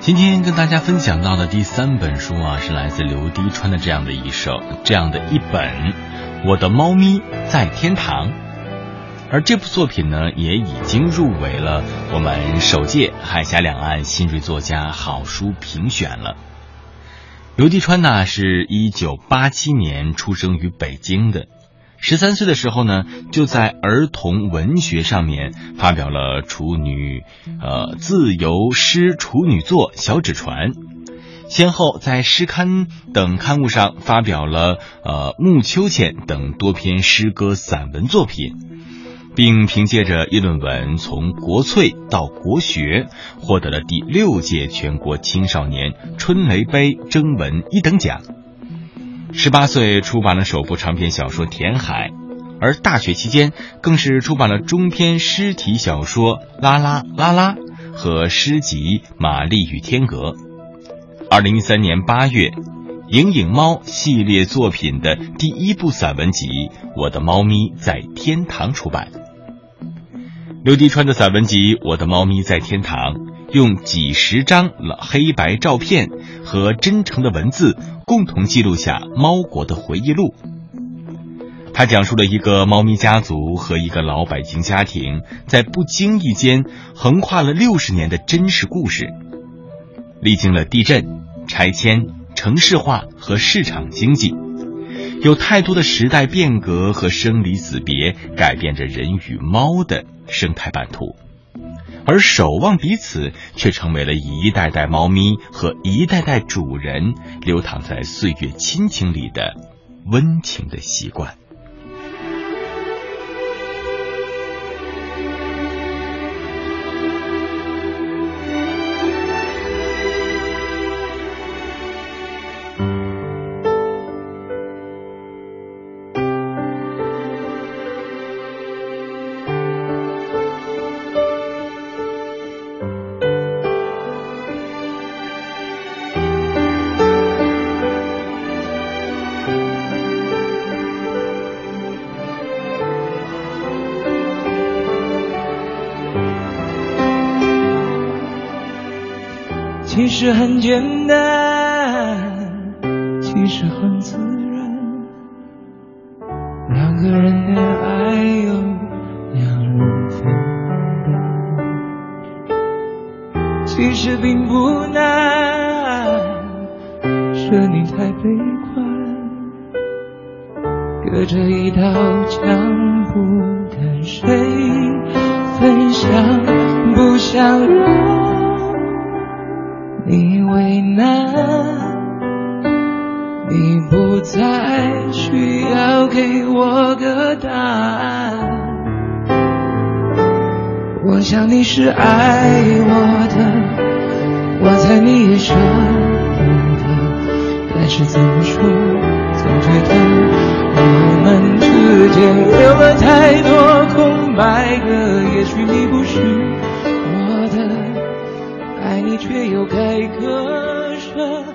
今天跟大家分享到的第三本书啊，是来自刘迪川的这样的一首，这样的一本《我的猫咪在天堂》。而这部作品呢，也已经入围了我们首届海峡两岸新锐作家好书评选了。刘迪川呢，是一九八七年出生于北京的，十三岁的时候呢，就在儿童文学上面发表了处女呃自由诗处女作《小纸船》，先后在诗刊等刊物上发表了呃《暮秋千》等多篇诗歌散文作品。并凭借着议论文从国粹到国学，获得了第六届全国青少年春雷杯征文一等奖。十八岁出版了首部长篇小说《填海》，而大学期间更是出版了中篇诗体小说《啦啦啦啦》和诗集《玛丽与天鹅》。二零一三年八月，《影影猫》系列作品的第一部散文集《我的猫咪在天堂》出版。刘迪川的散文集《我的猫咪在天堂》，用几十张黑白照片和真诚的文字，共同记录下猫国的回忆录。他讲述了一个猫咪家族和一个老百姓家庭在不经意间横跨了六十年的真实故事，历经了地震、拆迁、城市化和市场经济，有太多的时代变革和生离死别，改变着人与猫的。生态版图，而守望彼此却成为了一代代猫咪和一代代主人流淌在岁月亲情里的温情的习惯。其实很简单，其实很自然，两个人的爱有两人分担。其实并不难，是你太悲观，隔着一道墙，不跟谁分享，不想让。你为难，你不再需要给我个答案。我想你是爱我的，我猜你也舍不得，但是怎么说，总觉得我们之间留了太多空白却又该割舍，